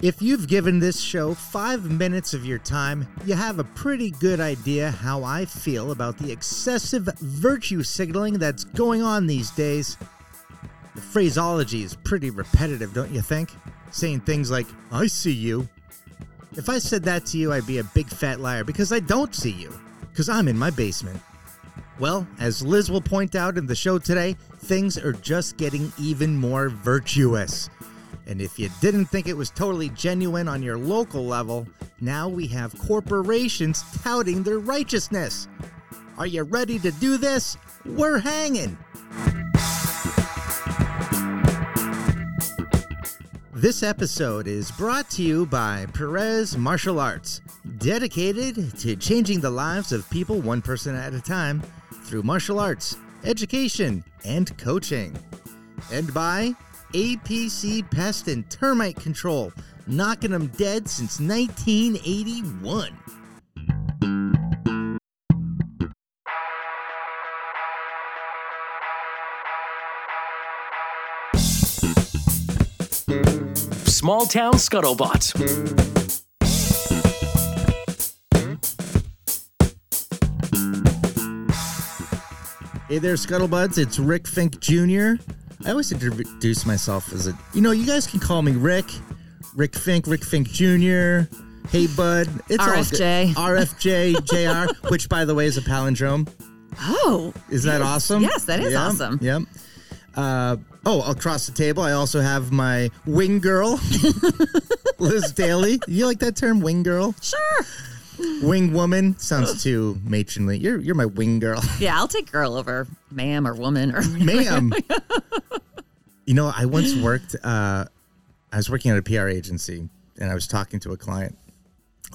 If you've given this show five minutes of your time, you have a pretty good idea how I feel about the excessive virtue signaling that's going on these days. The phraseology is pretty repetitive, don't you think? Saying things like, I see you. If I said that to you, I'd be a big fat liar because I don't see you, because I'm in my basement. Well, as Liz will point out in the show today, things are just getting even more virtuous. And if you didn't think it was totally genuine on your local level, now we have corporations touting their righteousness. Are you ready to do this? We're hanging. This episode is brought to you by Perez Martial Arts, dedicated to changing the lives of people one person at a time through martial arts, education, and coaching. And by APC Pest and Termite Control, knocking them dead since 1981. Small Town Scuttlebutt. Hey there, Scuttlebuds. It's Rick Fink Jr. I always introduce myself as a, you know, you guys can call me Rick, Rick Fink, Rick Fink Jr. Hey, bud. It's RFJ. all good. RFJ, JR, which, by the way, is a palindrome. Oh, Is that awesome? Yes, that is Yeah, awesome. Yep. Uh, oh, across the table, I also have my wing girl, Liz Daly. You like that term, wing girl? sure. Wing woman sounds too matronly. You're you're my wing girl, Yeah, I'll take girl over ma'am or woman or ma'am. you know, I once worked. Uh, I was working at a PR agency, and I was talking to a client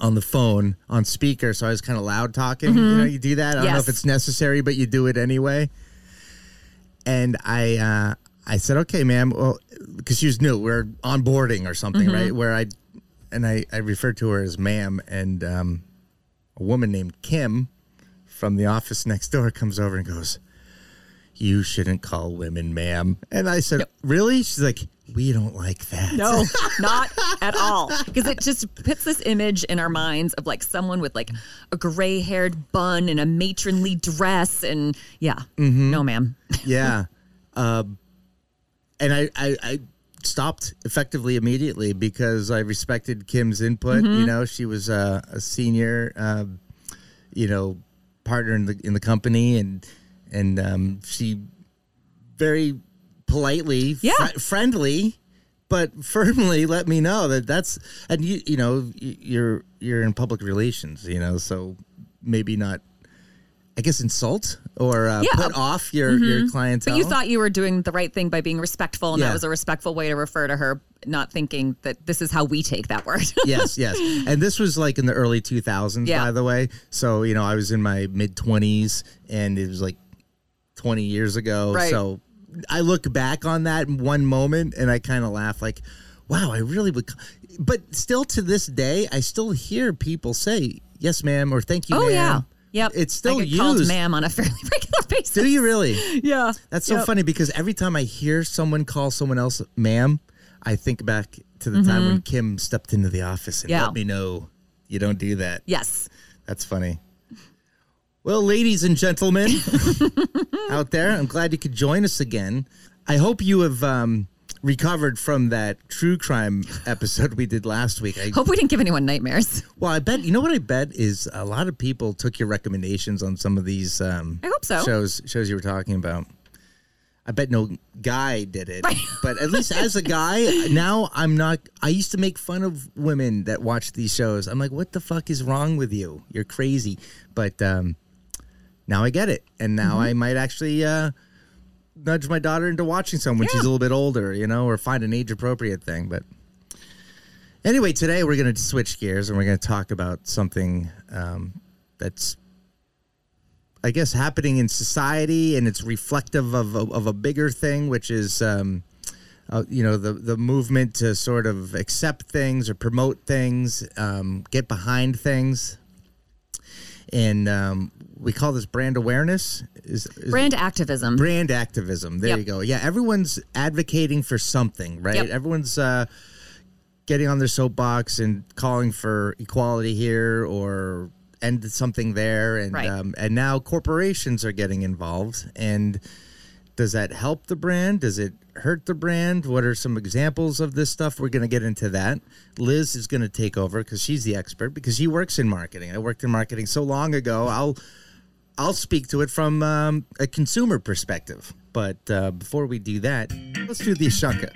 on the phone on speaker. So I was kind of loud talking. You know, you do that. I don't know if it's necessary, but you do it anyway. And I uh, I said, okay, ma'am, well, because she was new. We're onboarding or something, right? Where I and I I referred to her as ma'am, and um, a woman named Kim from the office next door comes over and goes, "You shouldn't call women ma'am." And I said, "Really?" She's like, "We don't like that." No, not at all. Because it just puts this image in our minds of like someone with like a gray haired bun and a matronly dress. And yeah, Mm-hmm. no, ma'am. yeah. Um, and I, I, I stopped effectively immediately because I respected Kim's input. You know, she was a, a senior, um, you know, partner in the in the company, and and um, she very politely, Yeah. fri- friendly, but firmly let me know that that's and you you know you're you're in public relations, you know, so maybe not. I guess insult or uh, Yeah. Mm-hmm. put off your your clientele. But you thought you were doing the right thing by being respectful, and Yeah. that was a respectful way to refer to her, not thinking that this is how we take that word. yes, yes. And this was like in the early 2000s, Yeah. by the way. So, you know, I was in my mid 20s and it was like 20 years ago. Right. So I look back on that one moment and I kind of laugh like, wow, I really would. But still to this day, I still hear people say, yes, ma'am, or thank you, oh, ma'am. yeah. Yep. It's still I get called ma'am on a fairly regular basis. Do you really? Yeah. That's so Yep. funny because every time I hear someone call someone else ma'am, I think back to the time when Kim stepped into the office and Mm-hmm. Yeah. let me know you don't do that. Yes. That's funny. Well, ladies and gentlemen out there, I'm glad you could join us again. I hope you have um, recovered from that true crime episode we did last week. I, Hope we didn't give anyone nightmares. well, I bet you know what I bet is a lot of people took your recommendations on some of these. Um, I hope so. Shows shows you were talking about. I bet no guy did it, Right. but at least as a guy, now I'm not. I used to make fun of women that watch these shows. I'm like, what the fuck is wrong with you? You're crazy. But um, now I get it, and now I might actually uh, nudge my daughter into watching some when she's a little bit older, you know, or find an age appropriate thing. But anyway, today we're going to switch gears and we're going to talk about something um, that's I guess happening in society, and it's reflective of of, of a bigger thing, which is um, uh, you know the the movement to sort of accept things or promote things, um, get behind things, and um, we call this brand awareness. Is, is Brand activism. brand activism. There Yep. you go. Yeah, everyone's advocating for something, right? Yep. Everyone's uh, getting on their soapbox and calling for equality here or end something there, and Right. um, and now corporations are getting involved. And does that help the brand? Does it hurt the brand? What are some examples of this stuff? We're going to get into that. Liz is going to take over because she's the expert because she works in marketing. I worked in marketing so long ago. I'll I'll speak to it from um, a consumer perspective. But uh, before we do that, let's do the Ushanka.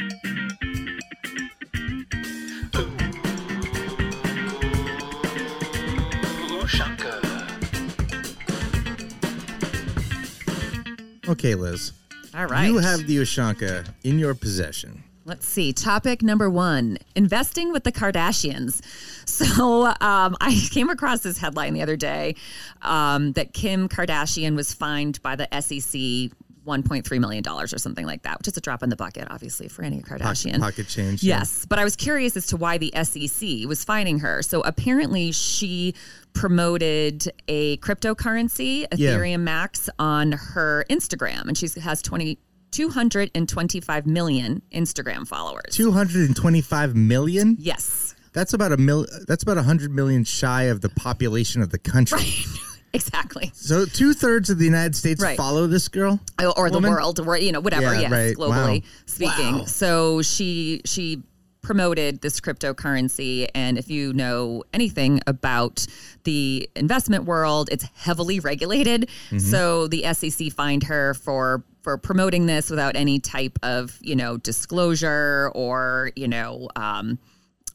Okay, Liz. All right. You have the Ushanka in your possession. Let's see. Topic number one investing with the Kardashians. So um, I came across this headline the other day um, that Kim Kardashian was fined by the SEC. $1.3 million or something like that, which is a drop in the bucket, obviously, for any Kardashian. Pocket change. yeah. Yes, but I was curious as to why the SEC was fining her. So apparently, she promoted a cryptocurrency, Yeah. Ethereum Max, on her Instagram, and she has 20. 225 million Instagram followers. 225 million? Yes, That's about a mil that's about 100 million shy of the population of the country. exactly. So two thirds of the United States Right. follow this girl? or the world, or you know, whatever. Yeah, yes, right. globally Wow. speaking. Wow. So she she promoted this cryptocurrency, and if you know anything about the investment world, it's heavily regulated. Mm-hmm. So the SEC fined her for for promoting this without any type of you know disclosure or you know. Um,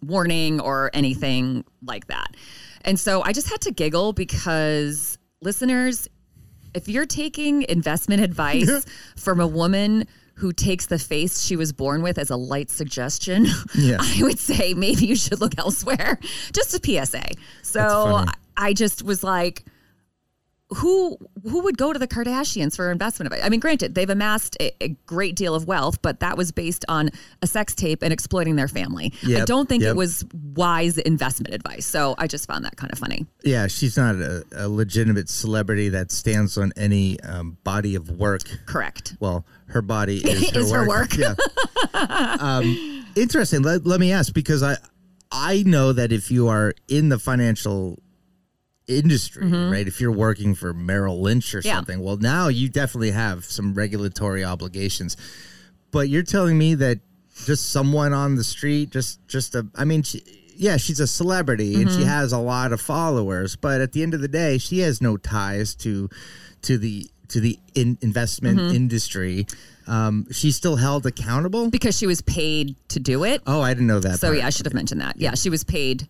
warning or anything like that. And so I just had to giggle because listeners, if you're taking investment advice from a woman who takes the face she was born with as a light suggestion, Yeah. I would say maybe you should look elsewhere. Just a PSA. So. I just was like, who who would go to the Kardashians for investment advice? I mean, granted, they've amassed a, a great deal of wealth, but that was based on a sex tape and exploiting their family. I don't think yep. it was wise investment advice. So I just found that kind of funny. Yeah, she's not a, a legitimate celebrity that stands on any um, body of work. Correct. Well, her body is her Is her work. work. Yeah. um, interesting. Let, let me ask because I I know that if you are in the financial industry, right? If you're working for Merrill Lynch or Mm-hmm. Yeah. something, well, now you definitely have some regulatory obligations. But you're telling me that just someone on the street, just just a, I mean. She, yeah, she's a celebrity and Mm-hmm. she has a lot of followers, but at the end of the day, she has no ties to to the to the in, investment Mm-hmm. industry. Um, she's still held accountable. Because she was paid to do it. Oh, I didn't know that. So part. yeah, I should have mentioned that. Yeah, she was paid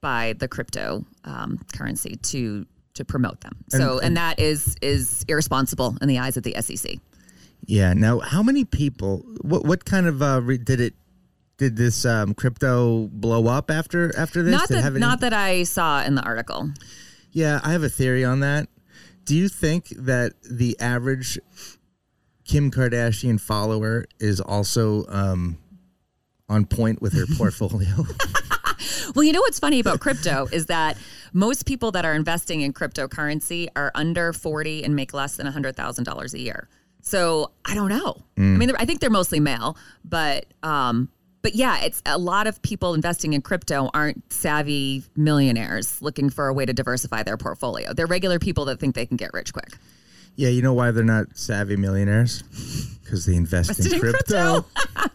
by the crypto um, currency to to promote them. So and, that is is irresponsible in the eyes of the SEC. Yeah. Now, how many people? What what kind of uh, re- did it? Did this um, crypto blow up after after this? Not Did that any- not that I saw in the article. Yeah, I have a theory on that. Do you think that the average Kim Kardashian follower is also um, on point with her portfolio? Well, you know what's funny about crypto is that most people that are investing in cryptocurrency are under 40 and make less than $100,000 a year. So I don't know. I mean, I think they're mostly male, but um, but yeah, it's a lot of people investing in crypto aren't savvy millionaires looking for a way to diversify their portfolio. They're regular people that think they can get rich quick. yeah, you know why they're not savvy millionaires? Because they invest in in crypto.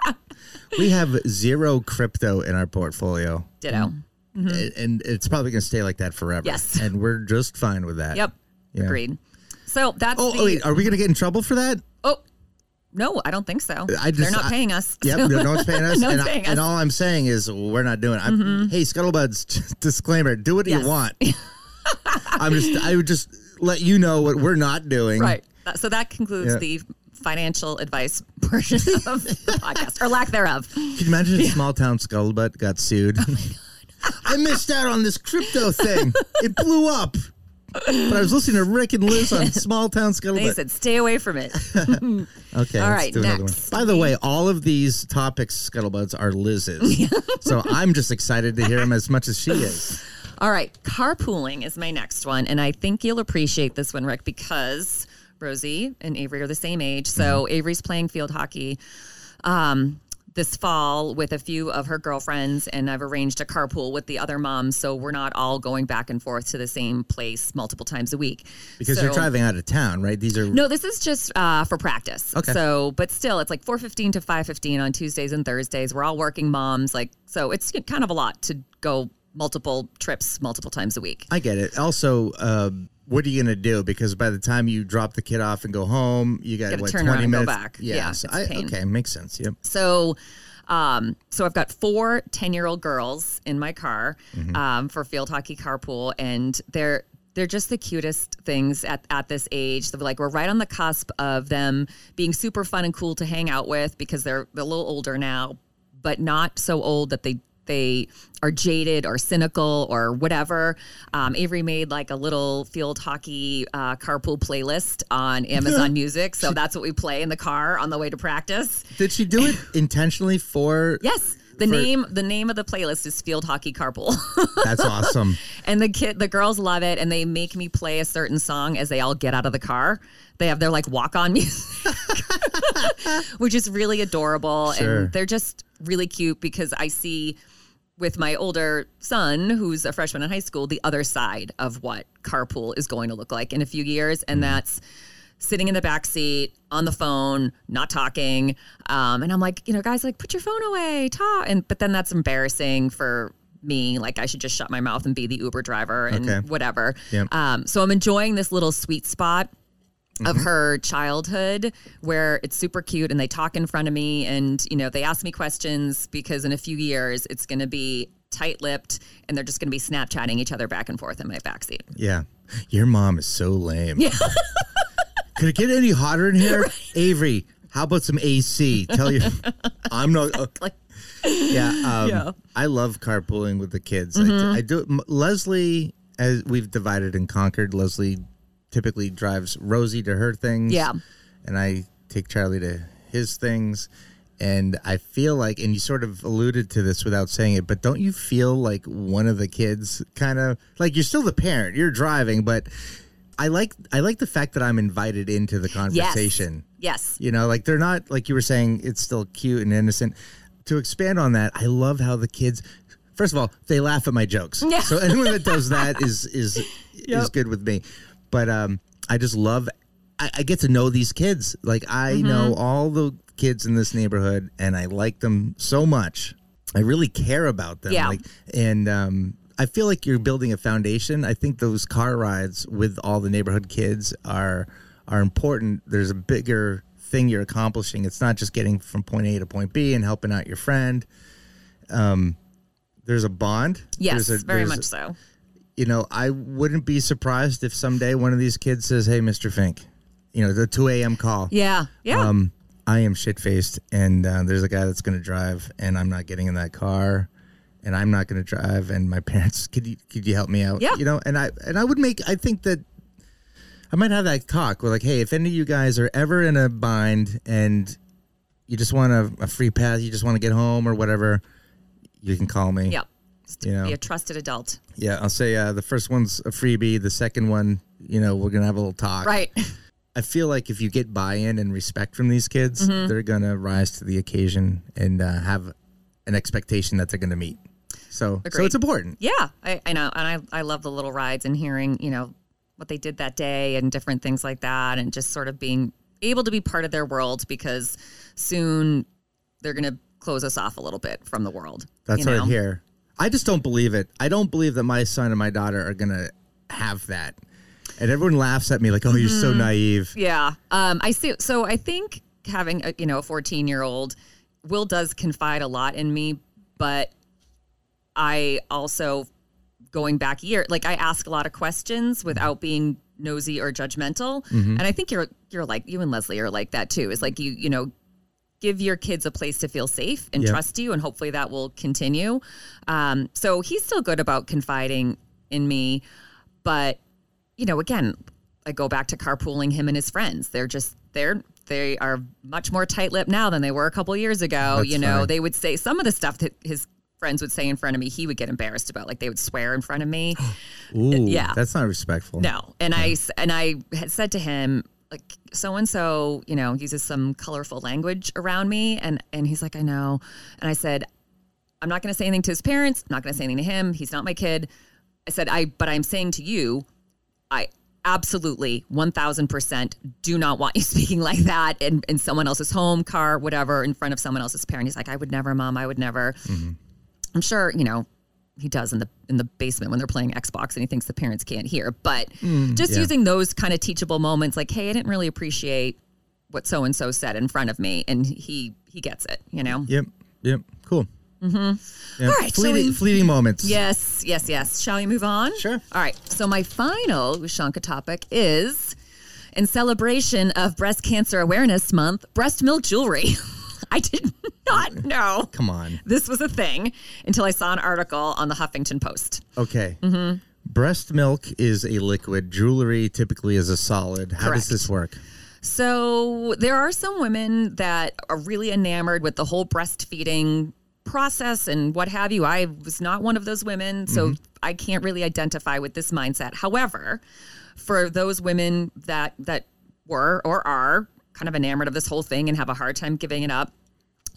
we have zero crypto in our portfolio. Ditto. A- and it's probably going to stay like that forever. Mm-hmm. Yes. and we're just fine with that. Yep. Yeah. Agreed. So that's Oh, the, oh, wait, are we going to get in trouble for that? oh no, I don't think so. I just- They're not I- paying us. Yep, no, no one's paying us. No and, I- paying and us. Mm-hmm. all I'm saying is we're not doing it. I'm, Hey, Scuttlebuds, disclaimer: do what Yes. you want. I'm just, I would just let you know what we're not doing. Right. So that concludes Yeah. the financial advice portion of the podcast, or lack thereof. Can you imagine if small town Scuttlebutt got sued? Oh I missed out on this crypto thing. It blew up. But I was listening to Rick and Liz on Small Town Scuttlebutt. They said, "Stay away from it." Okay, All right. let's do another one. next. By the way, all of these topics, Scuttlebuds, are Liz's. so I'm just excited to hear them as much as she is. All right, carpooling is my next one, and I think you'll appreciate this one, Rick, because Rosie and Avery are the same age. So Mm-hmm. Avery's playing field hockey. Um, this fall with a few of her girlfriends, and I've arranged a carpool with the other moms, so we're not all going back and forth to the same place multiple times a week. Because you're driving out of town, right? These are No, this is just uh, for practice. Okay. So, but still, it's like four fifteen to five fifteen on Tuesdays and Thursdays. We're all working moms, like so. It's kind of a lot to go multiple trips multiple times a week. I get it. Also, uh, what are you gonna do? Because by the time you drop the kid off and go home, you got what turn twenty around and go minutes. back. Yeah, Yeah, so I, okay, makes sense. Yep. So, um, so I've got four 10 year old girls in my car Mm-hmm. um, for field hockey carpool, and they're they're just the cutest things at, at this age. They're like we're right on the cusp of them being super fun and cool to hang out with because they're, they're a little older now, but not so old that they they are jaded or cynical or whatever. Um, Avery made like a little field hockey uh, carpool playlist on Amazon Music, so that's what we play in the car on the way to practice. Did she do it intentionally for? Yes. The For- name the name of the playlist is Field Hockey Carpool. That's awesome. and the kid the girls love it and they make me play a certain song as they all get out of the car. They have their like walk on music. Which is really adorable Sure. and they're just really cute because I see with my older son who's a freshman in high school the other side of what carpool is going to look like in a few years and that's sitting in the back seat on the phone, not talking. Um, and I'm like, you know, guys, like, put your phone away, talk. And but then that's embarrassing for me. Like, I should just shut my mouth and be the Uber driver and Okay. whatever. Yep. Um, so I'm enjoying this little sweet spot. Of her childhood, where it's super cute and they talk in front of me, and you know they ask me questions because in a few years it's going to be tight-lipped and they're just going to be Snapchatting each other back and forth in my backseat. Yeah. Your mom is so lame. Yeah. Could it get any hotter in here? Avery, how about some AC? Tell you, I'm not. uh, yeah, um, Yeah. Mm-hmm. I love carpooling with the kids. I, I do. Leslie, as we've divided and conquered, Leslie typically drives Rosie to her things. Yeah. and I take Charlie to his things. And I feel like, and you sort of alluded to this without saying it, but don't you feel like one of the kids kind of like you're still the parent, you're driving, but I like I like the fact that I'm invited into the conversation. yes. You know, like they're not like you were saying. It's still cute and innocent. To expand on that, I love how the kids. First of all, they laugh at my jokes. Yeah. So anyone that does that is is is good with me. But um, I just love. I, I get to know these kids. Like I Mm-hmm. know all the kids in this neighborhood, and I like them so much. I really care about them. Yeah. Like, and um, I feel like you're building a foundation. I think those car rides with all the neighborhood kids are are important. There's a bigger thing you're accomplishing. It's not just getting from point A to point B and helping out your friend. Um, there's a bond. Yes, There's a- very much so. You know, I wouldn't be surprised if someday one of these kids says, "Hey, Mr. Fink," you know, the 2 a.m. call. Yeah. Yeah. Um, I am shit faced, and uh, there's a guy that's going to drive, and I'm not getting in that car, and I'm not going to drive, and my parents, could you could you help me out? Yeah. You know, and I and I would make. I think that I might have that talk where like, hey, if any of you guys are ever in a bind and you just want a, a free pass, you just want to get home or whatever, you can call me. Yep. You know. Be a trusted adult. Yeah, I'll say uh, the first one's a freebie. The second one, you know, we're gonna have a little talk. Right. I feel like if you get buy-in and respect from these kids, Mm-hmm. they're gonna rise to the occasion and uh, have an expectation that they're gonna meet. So, so it's important. Yeah. I, I know. And I, I love the little rides and hearing, you know, what they did that day and different things like that. And just sort of being able to be part of their world because soon they're going to close us off a little bit from the world. That's you what? I hear. I just don't believe it. I don't believe that my son and my daughter are gonna have that. And everyone laughs at me like, "Oh, you're Mm-hmm. so naive." Yeah. Um, I see. So I think having a, you know, a 14 year old, Will does confide a lot in me, but I also going back year, like I ask a lot of questions without being nosy or judgmental. And I think you're, you're like, you and Leslie are like that too. Is like you, you know, give your kids a place to feel safe and Yeah. trust you and hopefully that will continue um, so he's still good about confiding in me but you know again i go back to carpooling him and his friends they're just they're they are much more tight-lipped now than they were a couple years ago That's you know funny. they would say some of the stuff that his friends would say in front of me he would get embarrassed about like they would swear in front of me Ooh, yeah. that's not respectful. no, and I and I had said to him, like so and so, you know, uses some colorful language around me and and he's like, I know. And I said, I'm not going to say anything to his parents. I'm not going to say anything to him. He's not my kid. I said, I but I'm saying to you, I absolutely 1000% do not want you speaking like that in, in someone else's home, car, whatever, in front of someone else's parent. He's like, I would never, mom, I would never. Mm-hmm. I'm sure, you know, he does in the in the basement when they're playing Xbox and he thinks the parents can't hear. But just yeah. using those kind of teachable moments like, hey, I didn't really appreciate what so and so said in front of me and he he gets it, you know? Yep. Yep. Cool. Mm-hmm. All right, Fleeting, we- fleeting moments. Yes, yes, yes. Shall we move on? Sure. All right. So my final Ushanka topic is in celebration of Breast Cancer Awareness Month, breast milk jewelry. I did not know Come on. this was a thing until I saw an article on the Huffington Post. Okay. Mm-hmm. Breast milk is a liquid. Jewelry typically is a solid. How Correct. does this work? So there are some women that are really enamored with the whole breastfeeding process and what have you. I was not one of those women, so I can't really identify with this mindset. However, for those women that that were or are kind of enamored of this whole thing and have a hard time giving it up,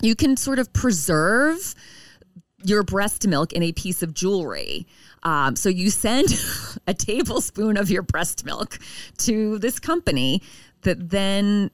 you can sort of preserve your breast milk in a piece of jewelry. Um, so you send a tablespoon of your breast milk to this company that then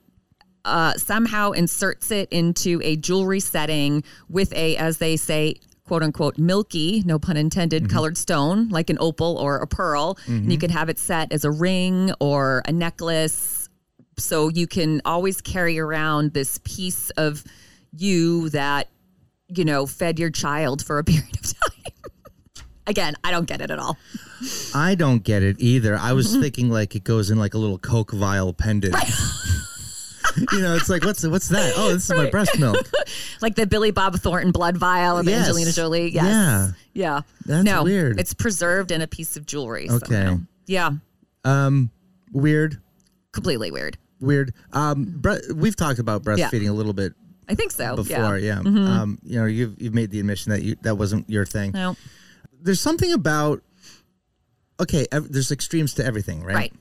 uh, somehow inserts it into a jewelry setting with a, as they say, quote unquote, milky, no pun intended, colored stone, like an opal or a pearl. And you can have it set as a ring or a necklace. So you can always carry around this piece of you that, you know, fed your child for a period of time. Again, I don't get it at all. I don't get it either. I was Mm-hmm. thinking like it goes in like a little Coke vial pendant. you know, it's like what's what's that? Oh, this is my breast milk. Like the Billy Bob Thornton blood vial of Yes. Angelina Jolie. Yes. Yeah. Yeah. That's no, weird. It's preserved in a piece of jewelry. Okay. somehow. Yeah. Weird. Completely weird. Weird. Um, bre- we've talked about breastfeeding a little bit I think so. before. Yeah. Yeah. Um, you know, you've you've made the admission that you that wasn't your thing. No. There's something about. Okay, ev- there's extremes to everything, right? Right.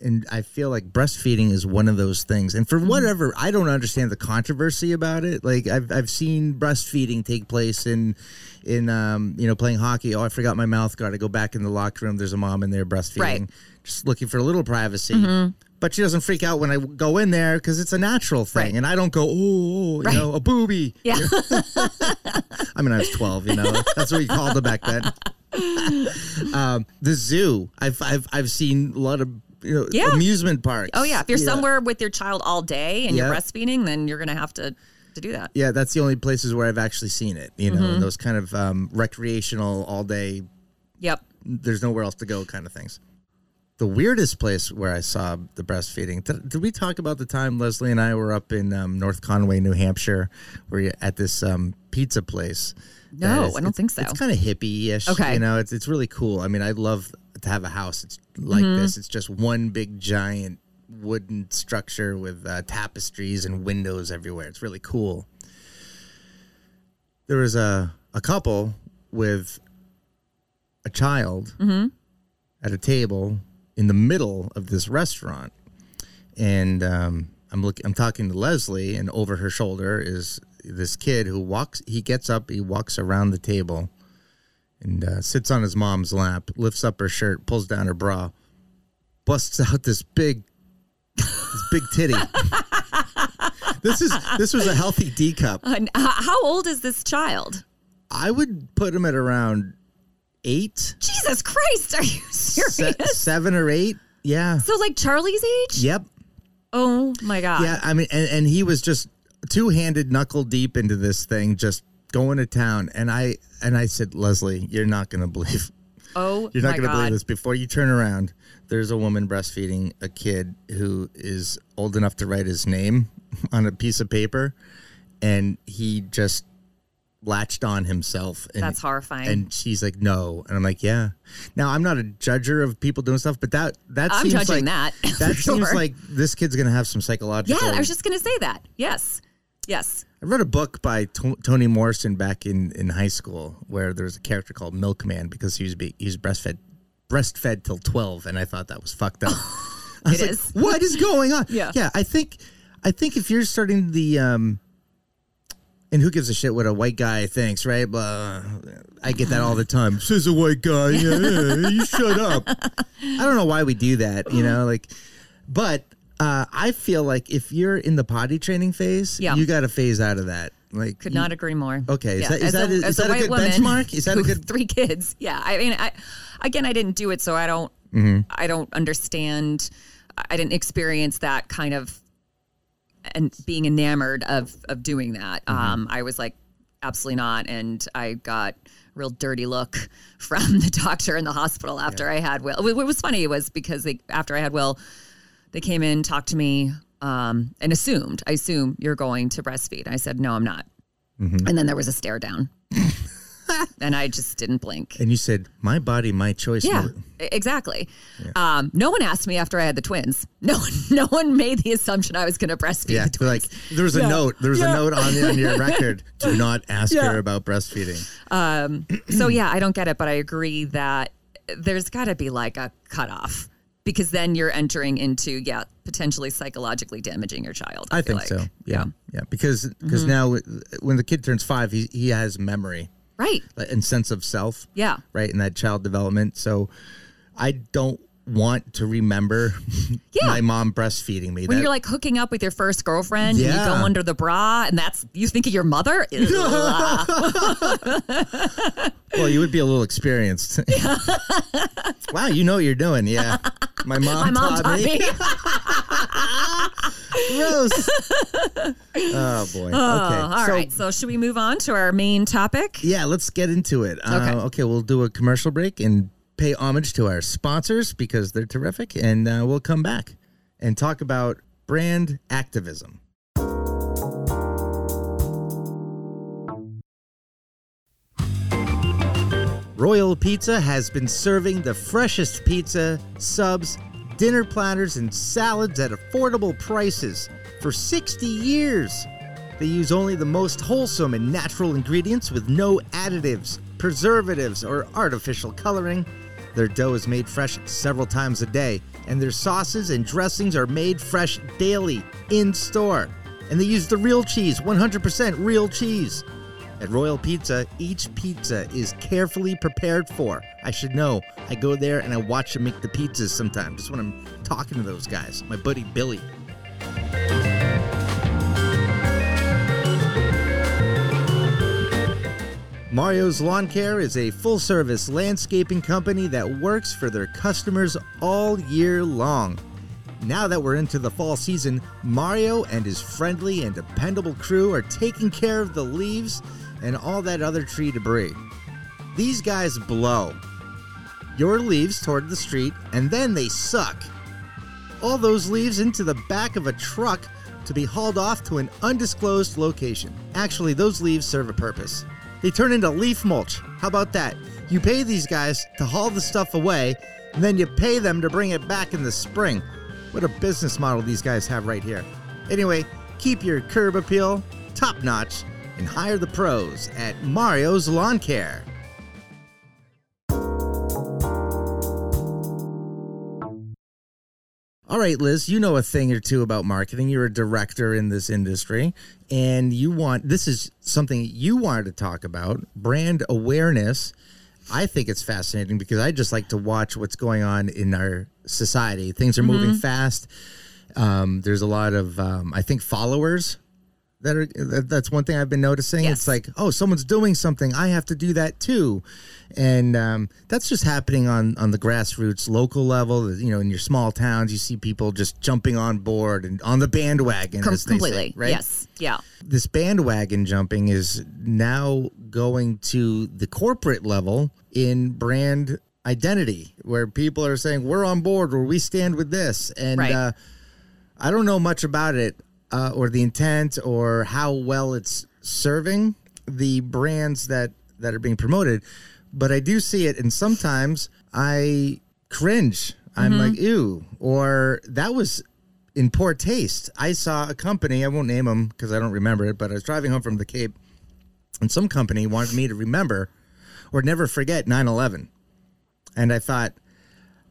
and I feel like breastfeeding is one of those things. And for Mm-hmm. whatever, I don't understand the controversy about it. Like I've I've seen breastfeeding take place in in um you know playing hockey. Oh, I forgot my mouth guard. I go back in the locker room. There's a mom in there breastfeeding, Right. Mm-hmm. just looking for a little privacy. But she doesn't freak out when I go in there because it's a natural thing, Right. and I don't go, oh, you know, a booby. Yeah. I mean, I was 12, you know. That's what we called it back then. um, the zoo. I've, I've, I've seen a lot of you know, Yeah. amusement parks. oh yeah. If you're Yeah. somewhere with your child all day and you're breastfeeding, then you're gonna have to to do that. Yeah, that's the only places where I've actually seen it. You know, Mm-hmm. those kind of um, recreational, all day, Yep. there's nowhere else to go kind of things. The weirdest place where I saw the breastfeeding. Did, did we talk about the time Leslie and I were up in um, North Conway, New Hampshire, where you at this um, pizza place? No, that I don't think so. It's kind of hippie-ish. Okay. you know, it's it's really cool. I mean, I'd love to have a house. It's like Mm-hmm. this. It's just one big giant wooden structure with uh, tapestries and windows everywhere. It's really cool. There was a a couple with a child Mm-hmm. at a table in the middle of this restaurant, and um, I'm looking. I'm talking to Leslie, and over her shoulder is this kid who walks. He gets up. He walks around the table, and uh, sits on his mom's lap. Lifts up her shirt, pulls down her bra, busts out this big, this big titty. this is this was a healthy D cup. And h- how old is this child? I would put him at around eight, Jesus Christ, are you serious? se- seven or eight. Yeah. so like Charlie's age? Yep. Oh my god. Yeah, I mean, and, and he was just two handed, knuckle deep into this thing, just going to town. And I and I said, Leslie, you're not going to believe. Oh You're not to god. believe this. Before you turn around, there's a woman breastfeeding a kid who is old enough to write his name on a piece of paper, and he just latched on himself. And, That's horrifying. And she's like, "No," and I'm like, "Yeah." Now I'm not a judger of people doing stuff, but that that I'm seems judging like that, that for seems like this kid's going to have some psychological. yeah, I was just gonna say that. Yes. Yes. I read a book by To- Toni Morrison back in, in high school where there was a character called Milkman because he was be, he was breastfed breastfed till twelve, and I thought that was fucked up. I was It like, is. what is going on? Yeah. yeah. I think, I think if you're starting the, um, and who gives a shit what a white guy thinks, right? Blah. I get that all the time. Says a white guy. Yeah, yeah, you shut up. I don't know why we do that, you know, like, but uh, I feel like if you're in the potty training phase, Yeah. you got to phase out of that. Like, Could you- not agree more. Okay, is that- is that a- is that a good woman benchmark? Is that a good- three kids? Yeah, I mean, I again, I didn't do it, so I don't, Mm-hmm. I don't understand. I didn't experience that kind of and being enamored of of doing that. Mm-hmm. Um, I was like, absolutely not, and I got a real dirty look from the doctor in the hospital after I had Will. What was funny was because they after I had Will, they came in, talked to me, um, and assumed, I assume you're going to breastfeed. I said, no, I'm not. Mm-hmm. And then there was a stare down. and I just didn't blink. And you said, "My body, my choice." Yeah, exactly. Um, no one asked me after I had the twins. No one, no one made the assumption I was going to breastfeed Yeah, the like there was a Yeah. note. There was Yeah. a note on, on your record. Do not ask Yeah. her about breastfeeding. Um, so yeah, I don't get it, but I agree that there's got to be like a cutoff because then you're entering into yeah potentially psychologically damaging your child. I feel think like. so. Yeah, yeah. Because because mm-hmm. now uh, when the kid turns five, he he has memory right. and sense of self. Yeah. right in that child development. So I don't want to remember Yeah. my mom breastfeeding me. When That- you're like hooking up with your first girlfriend, and you go under the bra, and that's you think of your mother. Well, you would be a little experienced. wow, you know what you're doing. Yeah, my mom, My mom taught me. Gross. oh boy. Okay. All so, right, so should we move on to our main topic? Yeah, let's get into it. Okay. Uh, okay, we'll do a commercial break and pay homage to our sponsors because they're terrific, and uh, we'll come back and talk about brand activism. Royal Pizza has been serving the freshest pizza, subs, dinner platters, and salads at affordable prices for 60 years. They use only the most wholesome and natural ingredients with no additives, preservatives, or artificial coloring. Their dough is made fresh several times a day, and their sauces and dressings are made fresh daily in store. And they use the real cheese, 100% real cheese. At Royal Pizza, each pizza is carefully prepared for. I should know. I go there and I watch them make the pizzas sometimes, just when I'm talking to those guys. My buddy Billy. Mario's Lawn Care is a full service landscaping company that works for their customers all year long. Now that we're into the fall season, Mario and his friendly and dependable crew are taking care of the leaves and all that other tree debris. These guys blow your leaves toward the street and then they suck all those leaves into the back of a truck to be hauled off to an undisclosed location. Actually, those leaves serve a purpose. They turn into leaf mulch. How about that? You pay these guys to haul the stuff away, and then you pay them to bring it back in the spring. What a business model these guys have right here. Anyway, keep your curb appeal top notch and hire the pros at Mario's Lawn Care. All right, Liz, you know a thing or two about marketing. You're a director in this industry, and you want this is something you wanted to talk about brand awareness. I think it's fascinating because I just like to watch what's going on in our society. Things are moving fast. Um, there's a lot of, um, I think, followers that are that's one thing I've been noticing. Yes. It's like, oh, someone's doing something, I have to do that too, and um, that's just happening on on the grassroots, local level. You know, in your small towns, you see people just jumping on board and on the bandwagon. Com- they say, completely. right? Yes. Yeah. This bandwagon jumping is now going to the corporate level in brand identity, where people are saying we're on board or we stand with this, and Right. uh, I don't know much about it uh, or the intent or how well it's serving the brands that that are being promoted, but I do see it, and sometimes I cringe. I'm like, ew, or that was in poor taste. I saw a company, I won't name them because I don't remember it, but I was driving home from the Cape, and some company wanted me to remember or never forget 9 11. And I thought,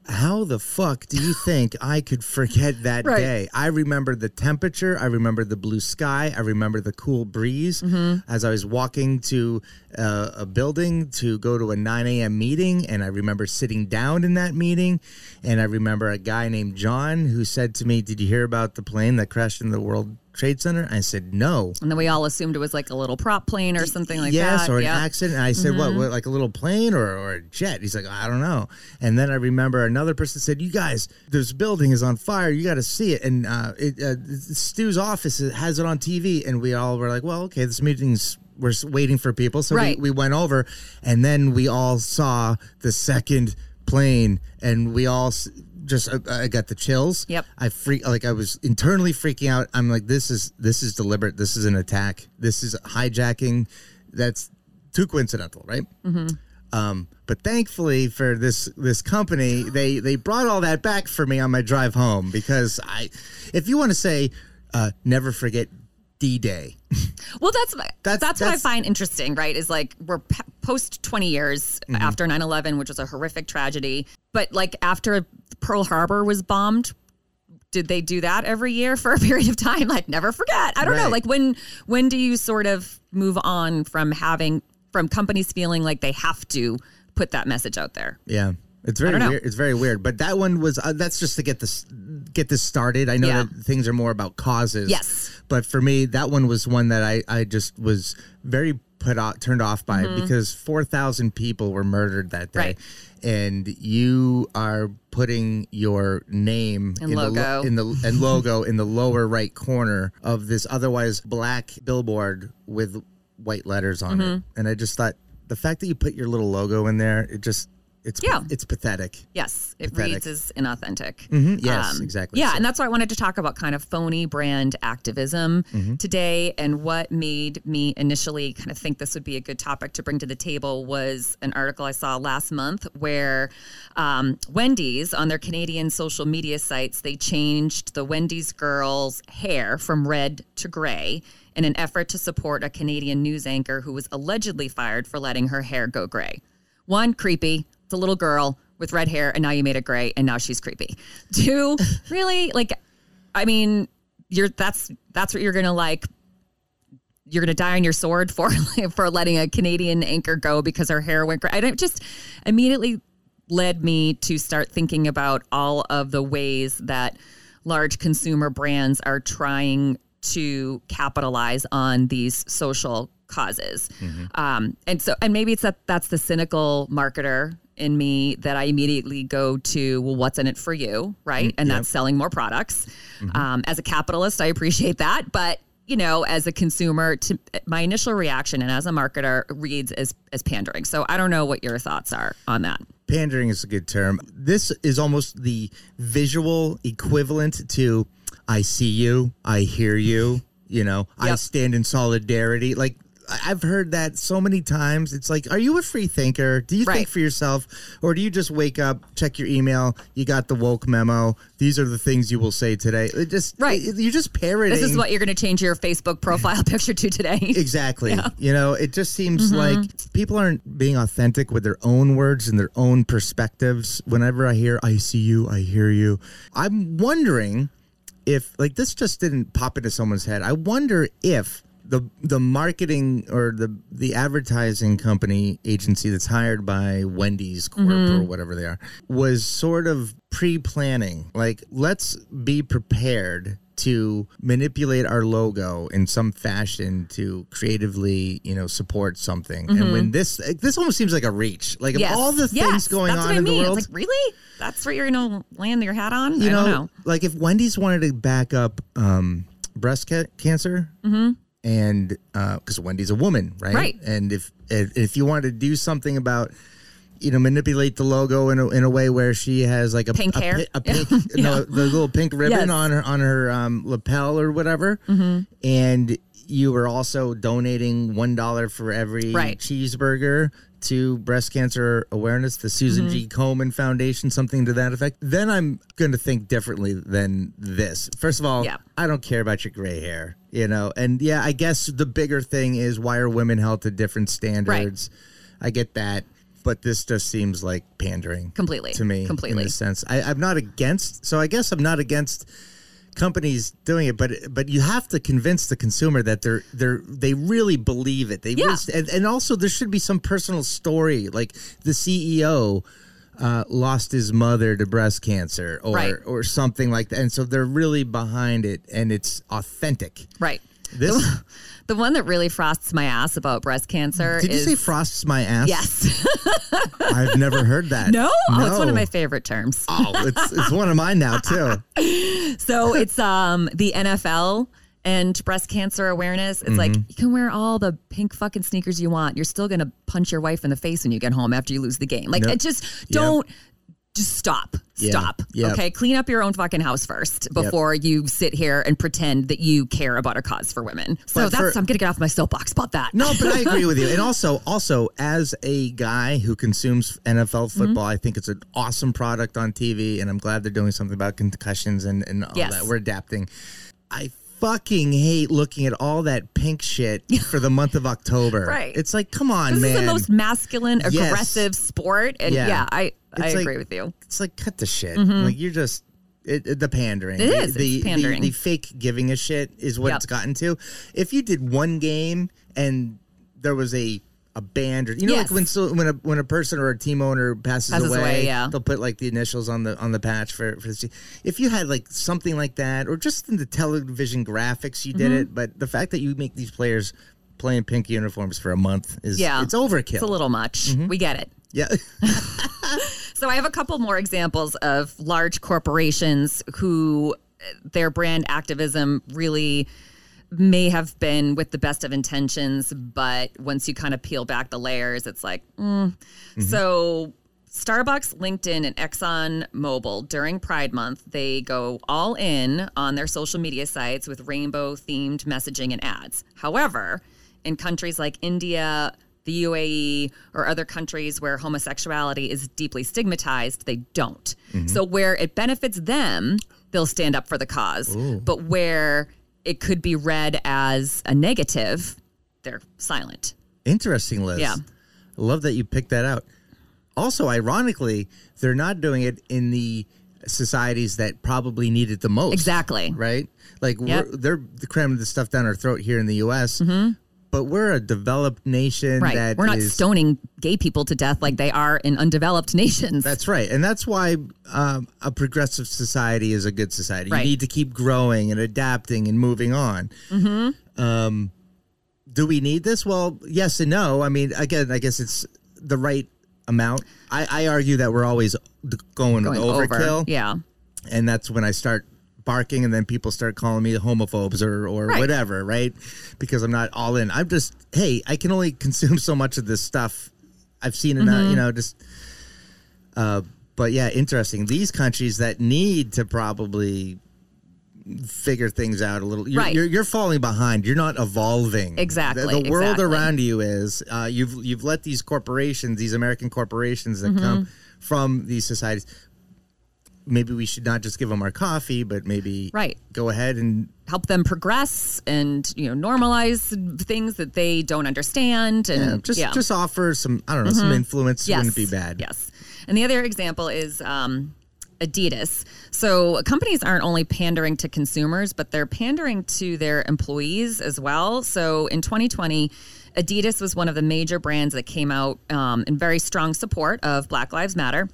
how the fuck do you think I could forget that Right. day? I remember the temperature. I remember the blue sky. I remember the cool breeze Mm-hmm. as I was walking to uh, a building to go to a 9 a.m. meeting. And I remember sitting down in that meeting. And I remember a guy named John who said to me, Did you hear about the plane that crashed in the World Trade Center? I said, No. And then we all assumed it was like a little prop plane or something like yes, that. Yes, or an accident. And I said, what, what, like a little plane or, or a jet? He's like, I don't know. And then I remember another person said, you guys, this building is on fire. You got to see it. And uh, it, uh, Stu's office has it on TV. And we all were like, well, okay, this meeting's, we're waiting for people. So Right. we, we went over and then we all saw the second plane and we all just, uh, I got the chills. Yep. I freak like I was internally freaking out. I'm like, this is this is deliberate. This is an attack. This is hijacking. That's too coincidental, right? Mm-hmm. Um, but thankfully for this this company, they they brought all that back for me on my drive home because I, if you want to say, uh, never forget D Day. Well, that's That's- that's, what I find interesting, right? Is like we're p- post 20 years Mm-hmm. after 9 11, which was a horrific tragedy. But like after Pearl Harbor was bombed, did they do that every year for a period of time? Like never forget. I don't know. Like when when do you sort of move on from having from companies feeling like they have to put that message out there? Yeah. It's very weird. It's very weird. But that one was uh, that's just to get this get this started. I know Yeah. that things are more about causes. Yes. But for me, that one was one that I I just was very put out turned off by because four thousand people were murdered that day. Mm-hmm. Right. And you are putting your name And in the logo. lo- in the and logo in the lower right corner of this otherwise black billboard with white letters on it. Mm-hmm. And I just thought the fact that you put your little logo in there, it just it's Yeah. it's pathetic. Yes, it Pathetic. reads as inauthentic. Mhm, yes, exactly. Yeah, So- and that's why I wanted to talk about kind of phony brand activism Mm-hmm. today. And what made me initially kind of think this would be a good topic to bring to the table was an article I saw last month where um, Wendy's on their Canadian social media sites they changed the Wendy's girls' hair from red to gray. In an effort to support a Canadian news anchor who was allegedly fired for letting her hair go gray. One, creepy. A little girl with red hair, and now you made it gray, and now she's creepy. Two, really, like, I mean, you're that's that's what you're gonna like. You're gonna die on your sword for for letting a Canadian anchor go because her hair went gray. I don't just immediately led me to start thinking about all of the ways that large consumer brands are trying to capitalize on these social causes. Um, and so, and maybe it's that that's the cynical marketer in me that I immediately go to, well, what's in it for you? Right. and that's selling more products. Um, as a capitalist, I appreciate that. But, you know, as a consumer, to my initial reaction and as a marketer reads as, as pandering. So I don't know what your thoughts are on that. pandering is a good term. This is almost the visual equivalent to I see you, I hear you, you know, I stand in solidarity. Like I've heard that so many times. It's like, are you a free thinker? Do you Right. think for yourself or do you just wake up, check your email, you got the woke memo, these are the things you will say today. It just Right. you're just parroting This is what you're going to change your Facebook profile picture to today. Exactly. You know, it just seems mm-hmm. like people aren't being authentic with their own words and their own perspectives. Whenever I hear, I see you, I hear you, I'm wondering if, like, this just didn't pop into someone's head. I wonder if. The, the marketing or the the advertising company agency that's hired by Wendy's Corp or mm-hmm. whatever they are was sort of pre-planning like let's be prepared to manipulate our logo in some fashion to creatively, you know, support something. And when mm-hmm. this this almost seems like a reach. Like of Yes. all the Yes, things going that's on what I in mean. the world, It's like, really? That's what you're to land your hat on? you I know, don't know. like if Wendy's wanted to back up um, breast ca- cancer, mm-hmm. And because Wendy's a woman, right? Right. And if, if if you wanted to do something about you know, manipulate the logo in a, in a way where she has like a Pink a, hair. pi- a pink, no, the little pink ribbon Yes. on her on her um, lapel or whatever, Mm-hmm. and you were also donating one dollar for every Right. cheeseburger to breast cancer awareness, the Susan Mm-hmm. G. Komen Foundation, something to that effect. Then I'm going to think differently than this. First of all, Yeah. I don't care about your gray hair, you know, and yeah, I guess the bigger thing is why are women held to different standards? I get that. but this just seems like pandering Completely. to me. Completely. in a sense. I, I'm not against. So I guess I'm not against companies doing it, but but you have to convince the consumer that they're they're they really believe it. They Yeah. really, and, and also there should be some personal story, like the CEO. Uh, lost his mother to breast cancer, or Right. or something like that, and so they're really behind it, and it's authentic. Right. This The one that really frosts my ass about breast cancer did you say frosts my ass? yes. I've never heard that. no? Oh, it's one of my favorite terms. Oh, it's it's one of mine now too. So it's um the NFL and breast cancer awareness. It's like Mm-hmm. you can wear all the pink fucking sneakers you want. You're still gonna punch your wife in the face when you get home after you lose the game. Like it just don't just stop. Yeah. Stop. Okay. Clean up your own fucking house first before you sit here and pretend that you care about a cause for women. So But that's for- I'm gonna get off my soapbox about that. No, but I agree with you. And also, also as a guy who consumes NFL Mm-hmm. football, I think it's an awesome product on TV, and I'm glad they're doing something about concussions and and all Yes. that. We're adapting. I fucking hate looking at all that pink shit for the month of October. Right. It's like, come on, This man. is the most masculine, Yes. aggressive sport. And Yeah. yeah, I, I It's like- agree with you. it's like cut the shit. Mm-hmm. Like you're just it, it- the pandering. It The- it's The, the- pandering. The, fake giving a shit is what Yep. it's gotten to. If you did one game and there was a a band or you know Yes. like when so when a when a person or a team owner passes, Passes away, away, yeah. they'll put like the initials on the on the patch for for the. If you had like something like that or just in the television graphics you did Mm-hmm. it, but the fact that you make these players play in pink uniforms for a month is Yeah. it's overkill. It's a little much. Mm-hmm. We get it. yeah. So I have a couple more examples of large corporations who their brand activism really may have been with the best of intentions, but once you kind of peel back the layers, it's like, mm. so. Starbucks, LinkedIn, and Exxon Mobil during Pride Month, they go all in on their social media sites with rainbow themed messaging and ads. However, in countries like India, the UAE, or other countries where homosexuality is deeply stigmatized, they don't. So, where it benefits them, they'll stand up for the cause. But where it could be read as a negative, they're silent. Interesting, Liz. Yeah. I love that you picked that out. Also, ironically, they're not doing it in the societies that probably need it the most. Exactly. Right? Like, Yep. we're, they're cramming the stuff down our throat here in the U.S., mm-hmm. But we're a developed nation Right. that We're not is- stoning gay people to death like they are in undeveloped nations. That's right. And that's why um, a progressive society is a good society. Right. You need to keep growing and adapting and moving on. Mm-hmm. Um, do we need this? Well, yes and no. I mean, again, I guess it's the right amount. I, I argue that we're always going, going overkill. over. Yeah. And that's when I start barking and then people start calling me homophobes or, or Right. whatever, right? Because I'm not all in. I'm just, hey, I can only consume so much of this stuff. I've seen enough, Mm-hmm. you know, just uh, but yeah, interesting. These countries that need to probably figure things out a little. You're, Right. you're, you're falling behind. You're not evolving. Exactly, The, the world exactly. around you is. Uh, you've you've let these corporations, these American corporations that Mm-hmm. come from these societies. Maybe we should not just give them our coffee, but maybe Right. go ahead and Help them progress and, you know, normalize things that they don't understand. And yeah, just yeah. just offer some. I don't know, some influence. Yes. Wouldn't be bad. Yes. And the other example is um, Adidas. So companies aren't only pandering to consumers, but they're pandering to their employees as well. So in 2020, Adidas was one of the major brands that came out um, in very strong support of Black Lives Matter.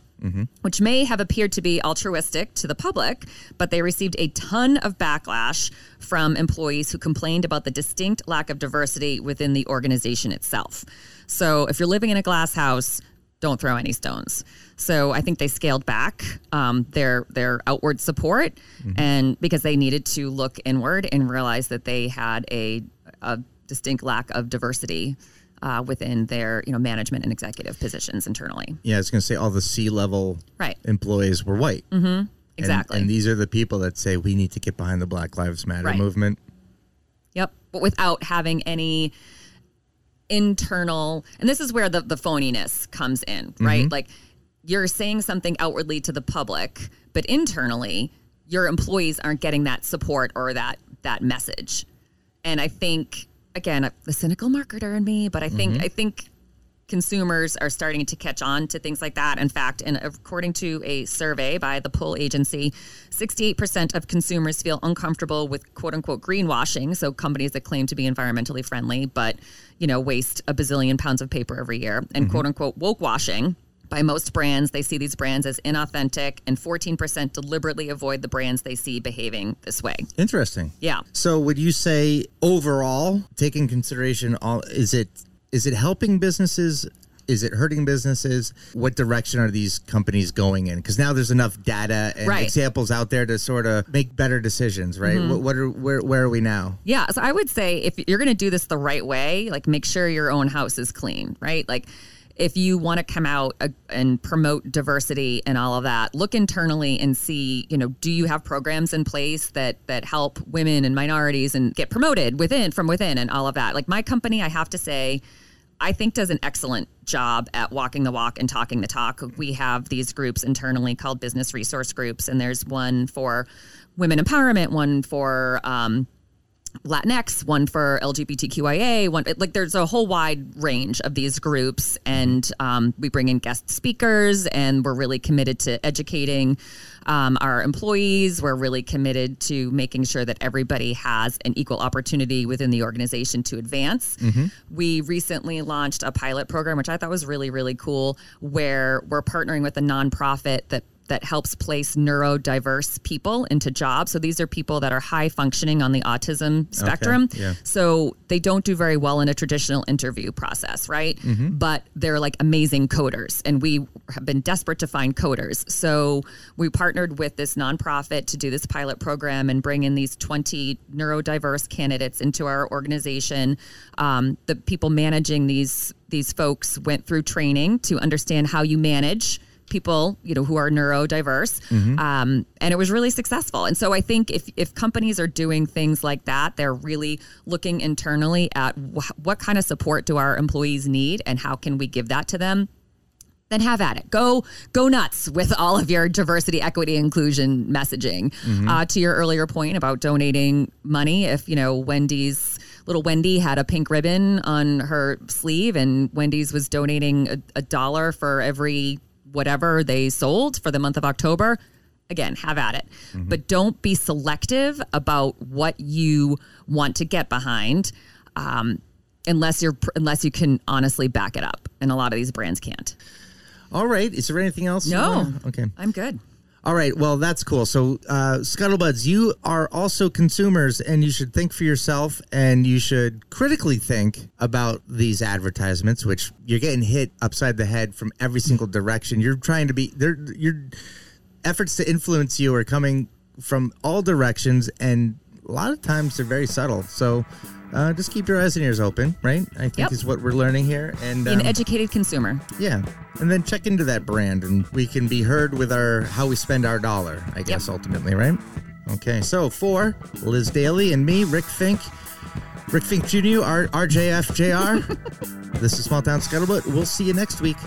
Which may have appeared to be altruistic to the public, but they received a ton of backlash from employees who complained about the distinct lack of diversity within the organization itself. So, if you're living in a glass house, don't throw any stones. So I think they scaled back um, their their outward support, and because they needed to look inward and realize that they had a, a distinct lack of diversity uh, within their you know management and executive positions internally. Yeah, I was going to say all the C level Right. employees were white. Mm-hmm. Exactly. And, these are the people that say we need to get behind the Black Lives Matter Right. movement. Yep. But without having any internal, and this is where the, the phoniness comes in, right? Like you're saying something outwardly to the public, but internally, your employees aren't getting that support or that that message. And I think again, the cynical marketer in me, but I think mm-hmm. I think consumers are starting to catch on to things like that. In fact, and according to a survey by the Poll Agency, 68% of consumers feel uncomfortable with quote unquote greenwashing. So companies that claim to be environmentally friendly, but, you know, waste a bazillion pounds of paper every year and mm-hmm. quote unquote woke washing. By most brands, they see these brands as inauthentic, and 14% deliberately avoid the brands they see behaving this way. Interesting. Yeah. So would you say overall, taking consideration all is it is it helping businesses? Is it hurting businesses? What direction are these companies going in? Because now there's enough data and Right. examples out there to sort of make better decisions, right? Mm-hmm. What, what are where where are we now? Yeah. So I would say if you're going to do this the right way, like make sure your own house is clean, right? Like if you want to come out uh, and promote diversity and all of that, look internally and see, you know, do you have programs in place that that help women and minorities and get promoted within from within and all of that. Like my company, I have to say, I think does an excellent job at walking the walk and talking the talk. We have these groups internally called business resource groups, and there's one for women empowerment, one for um, Latinx, one for LGBTQIA, one like there's a whole wide range of these groups, and um, we bring in guest speakers, and we're really committed to educating um, our employees. We're really committed to making sure that everybody has an equal opportunity within the organization to advance. We recently launched a pilot program, which I thought was really really cool, where we're partnering with a nonprofit that that helps place neurodiverse people into jobs. So these are people that are high functioning on the autism spectrum. yeah. So they don't do very well in a traditional interview process, right? But they're like amazing coders. And we have been desperate to find coders. So we partnered with this nonprofit to do this pilot program and bring in these 20 neurodiverse candidates into our organization. Um, the people managing these these folks went through training to understand how you manage people you know who are neurodiverse um, and it was really successful and so i think if, if companies are doing things like that they're really looking internally at wh- what kind of support do our employees need and how can we give that to them then have at it. Go go nuts with all of your diversity, equity, inclusion messaging. Uh, to your earlier point about donating money, if you know Wendy's little Wendy had a pink ribbon on her sleeve, and Wendy's was donating a, a dollar for every whatever they sold for the month of October. Again, have at it, but don't be selective about what you want to get behind. Um, unless you're unless you can honestly back it up and a lot of these brands can't All right. Is there anything else? no Okay. i'm good All right. Well, that's cool. So, uh, Scuttlebuds, you are also consumers, and you should think for yourself, and you should critically think about these advertisements, which you're getting hit upside the head from every single direction. You're trying to be there. Your efforts to influence you are coming from all directions, and a lot of times they're very subtle. So. Uh, just keep your eyes and ears open, right? I think Yep. is what we're learning here, and Be an um, educated consumer yeah, and then check into that brand, and we can be heard with our how we spend our dollar. I guess ultimately, right? Okay, so for Liz Daly and me, Rick Fink, Rick Fink Jr., R- RJF Jr. this is Small Town Scuttlebutt. We'll see you next week.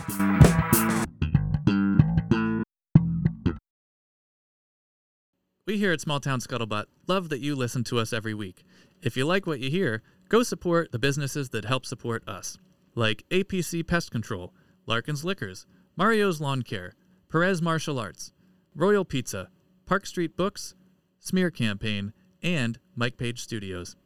We here at Small Town Scuttlebutt love that you listen to us every week. If you like what you hear, go support the businesses that help support us, like APC Pest Control, Larkin's Liquors, Mario's Lawn Care, Perez Martial Arts, Royal Pizza, Park Street Books, Smear Campaign, and Mike Page Studios.